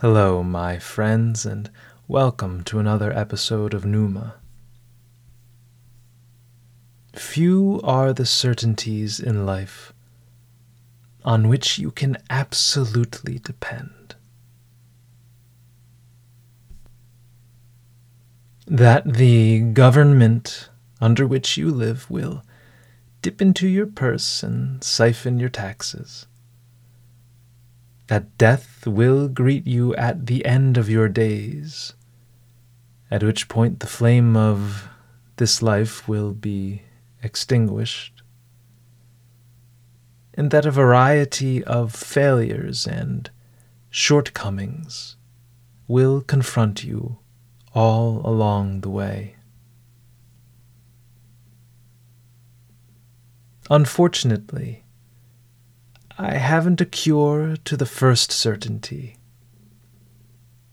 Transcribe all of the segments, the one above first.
Hello, my friends, and welcome to another episode of Numa. Few are the certainties in life on which you can absolutely depend. That the government under which you live will dip into your purse and siphon your taxes that death will greet you at the end of your days, at which point the flame of this life will be extinguished, and that a variety of failures and shortcomings will confront you all along the way. Unfortunately, I haven't a cure to the first certainty.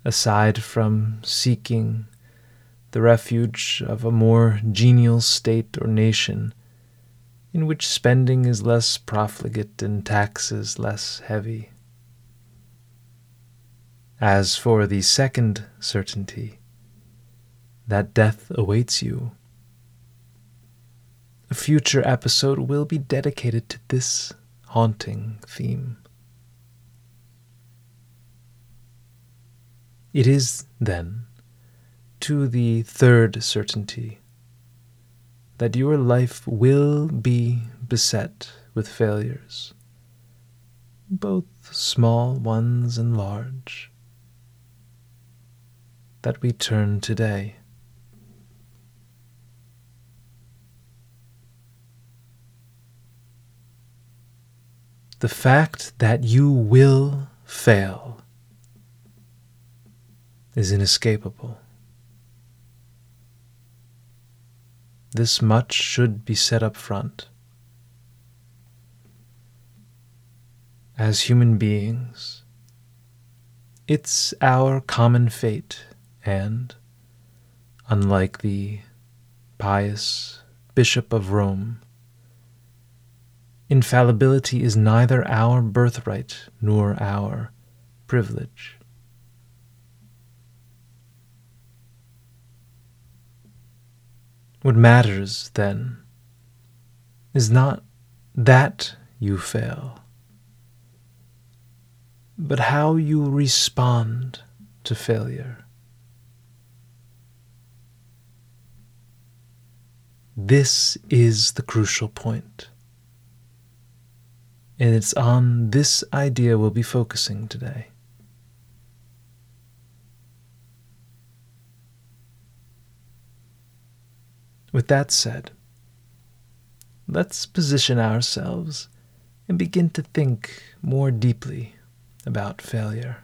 Aside from seeking the refuge of a more genial state or nation, in which spending is less profligate and taxes less heavy. As for the second certainty, that death awaits you, a future episode will be dedicated to this haunting theme. It is, then, to the third certainty that your life will be beset with failures, both small ones and large, that we turn today. The fact that you will fail is inescapable. This much should be set up front. As human beings, it's our common fate, and, unlike the pious Bishop of Rome, Infallibility is neither our birthright nor our privilege. What matters, then, is not that you fail, but how you respond to failure. This is the crucial point. And it's on this idea we'll be focusing today. With that said, let's position ourselves and begin to think more deeply about failure.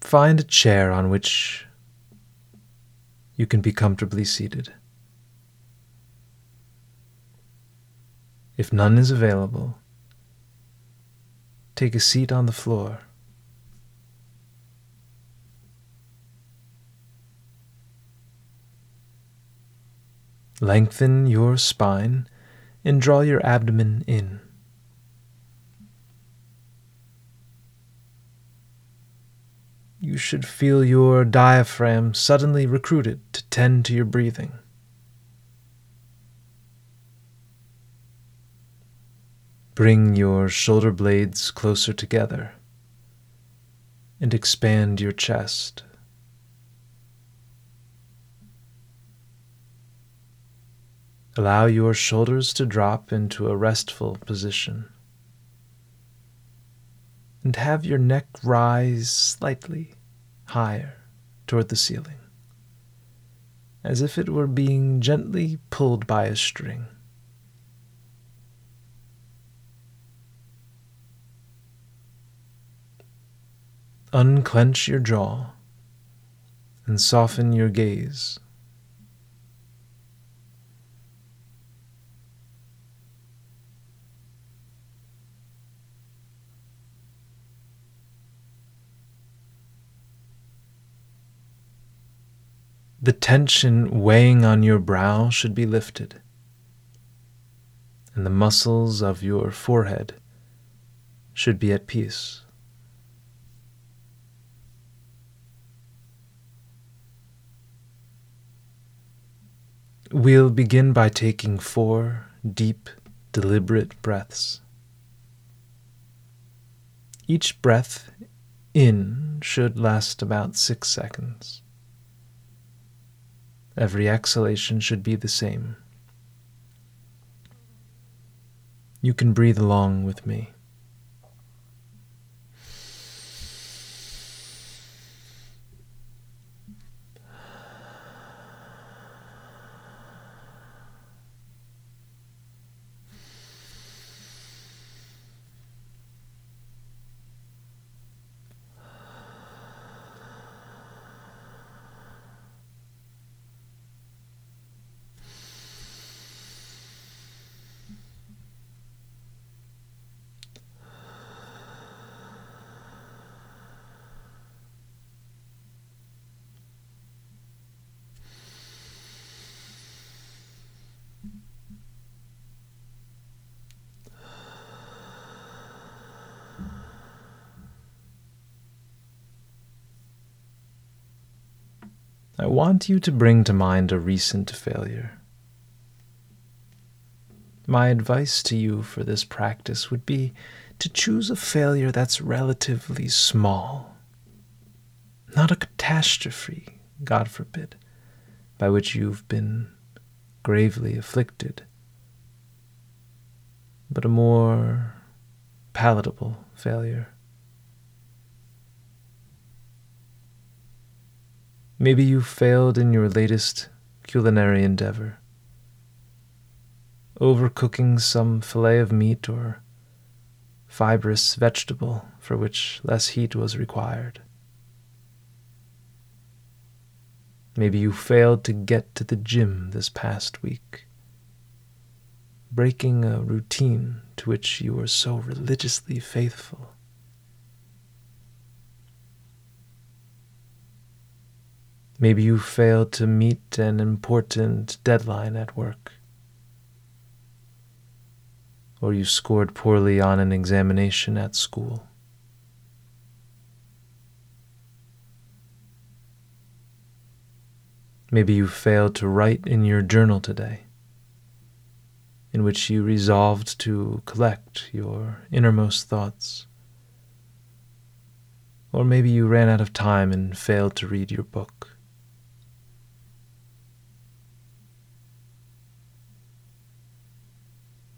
Find a chair on which you can be comfortably seated. If none is available, take a seat on the floor. Lengthen your spine and draw your abdomen in. You should feel your diaphragm suddenly recruited to tend to your breathing. Bring your shoulder blades closer together and expand your chest. Allow your shoulders to drop into a restful position and have your neck rise slightly higher toward the ceiling, as if it were being gently pulled by a string. Unclench your jaw and soften your gaze. The tension weighing on your brow should be lifted. and the muscles of your forehead should be at peace. We'll begin by taking four deep, deliberate breaths. Each breath in should last about six seconds. Every exhalation should be the same. You can breathe along with me. I want you to bring to mind a recent failure. My advice to you for this practice would be to choose a failure that's relatively small, not a catastrophe, God forbid, by which you've been gravely afflicted, but a more palatable failure. Maybe you failed in your latest culinary endeavor, overcooking some fillet of meat or fibrous vegetable for which less heat was required. Maybe you failed to get to the gym this past week, breaking a routine to which you were so religiously faithful. Maybe you failed to meet an important deadline at work. Or you scored poorly on an examination at school. Maybe you failed to write in your journal today, in which you resolved to collect your innermost thoughts. Or maybe you ran out of time and failed to read your book.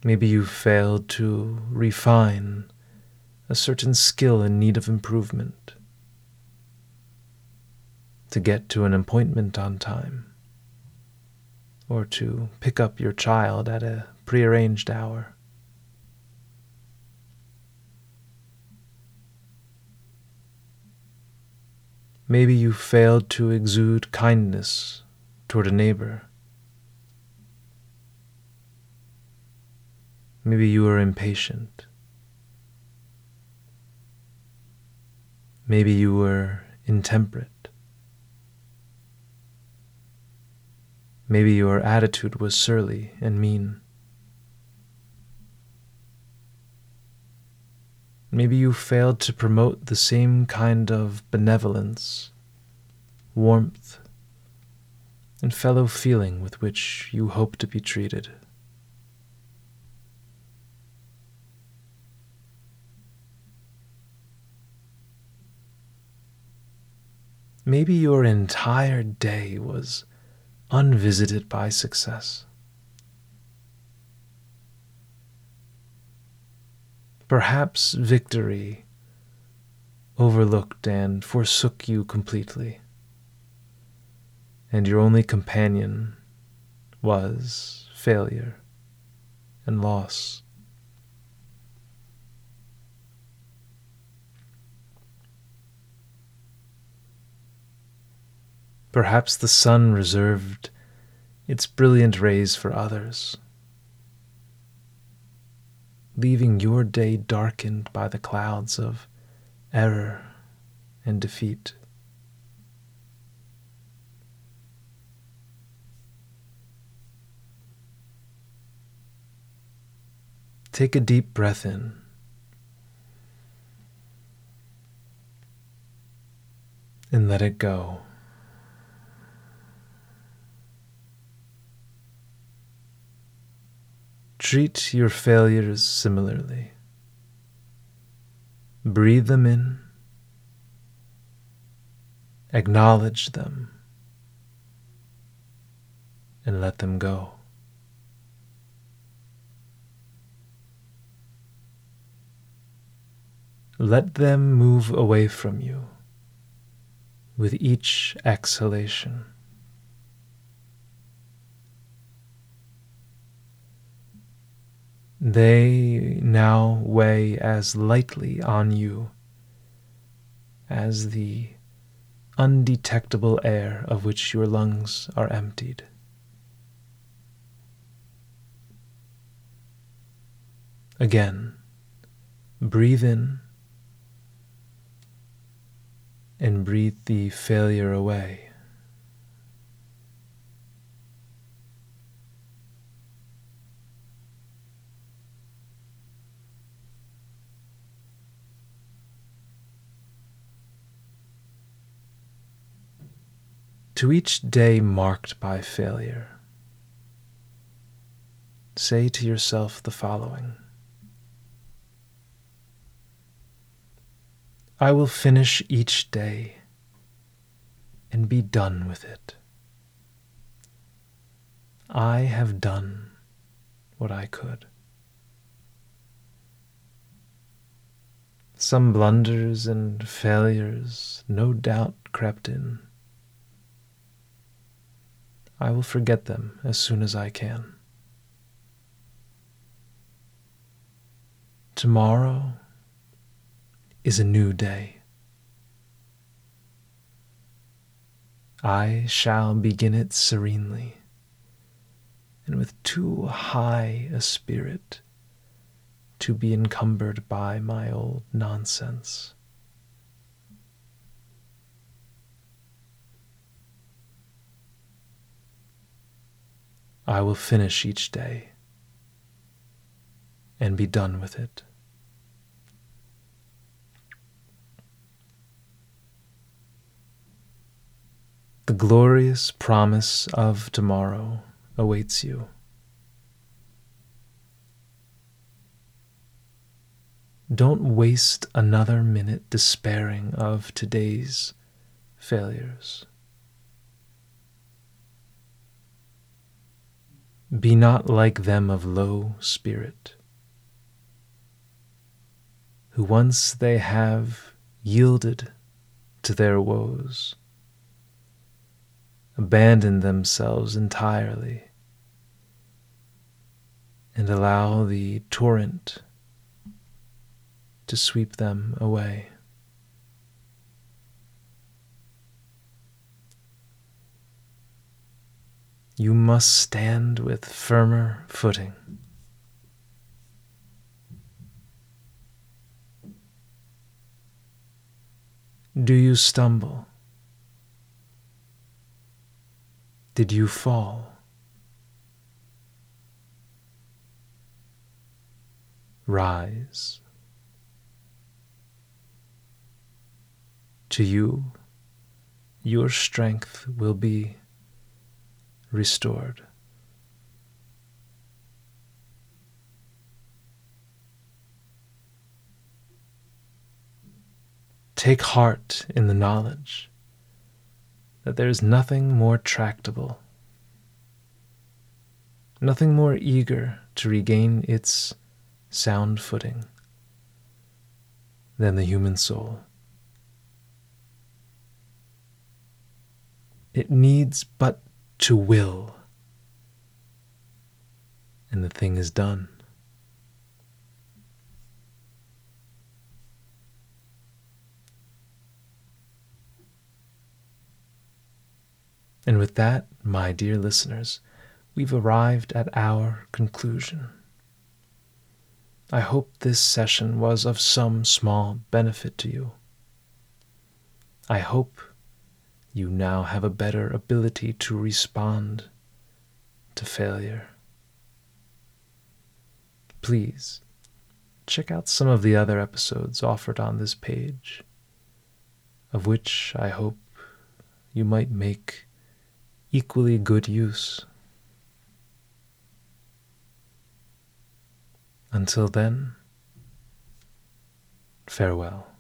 Maybe you failed to refine a certain skill in need of improvement, to get to an appointment on time, or to pick up your child at a prearranged hour. Maybe you failed to exude kindness toward a neighbor Maybe you were impatient. Maybe you were intemperate. Maybe your attitude was surly and mean. Maybe you failed to promote the same kind of benevolence, warmth, and fellow feeling with which you hope to be treated. Maybe your entire day was unvisited by success. Perhaps victory overlooked and forsook you completely, and your only companion was failure and loss. Perhaps the sun reserved its brilliant rays for others, leaving your day darkened by the clouds of error and defeat. Take a deep breath in. And let it go. Treat your failures similarly. Breathe them in. Acknowledge them. And let them go. Let them move away from you with each exhalation. They now weigh as lightly on you as the undetectable air of which your lungs are emptied. Again, breathe in and breathe the failure away. To each day marked by failure, say to yourself the following I will finish each day and be done with it. I have done what I could. Some blunders and failures no doubt crept in. I will forget them as soon as I can. Tomorrow is a new day. I shall begin it serenely and with too high a spirit to be encumbered by my old nonsense. I will finish each day and be done with it. The glorious promise of tomorrow awaits you. Don't waste another minute despairing of today's failures. Be not like them of low spirit, who once they have yielded to their woes, abandon themselves entirely, and allow the torrent to sweep them away. You must stand with firmer footing. Do you stumble? Did you fall? Rise. To you, your strength will be restored. Take heart in the knowledge that there is nothing more tractable, nothing more eager to regain its sound footing than the human soul. It needs but to will, and the thing is done. And with that, my dear listeners, we've arrived at our conclusion. I hope this session was of some small benefit to you. I hope you now have a better ability to respond to failure. Please check out some of the other episodes offered on this page, of which I hope you might make equally good use. Until then, farewell.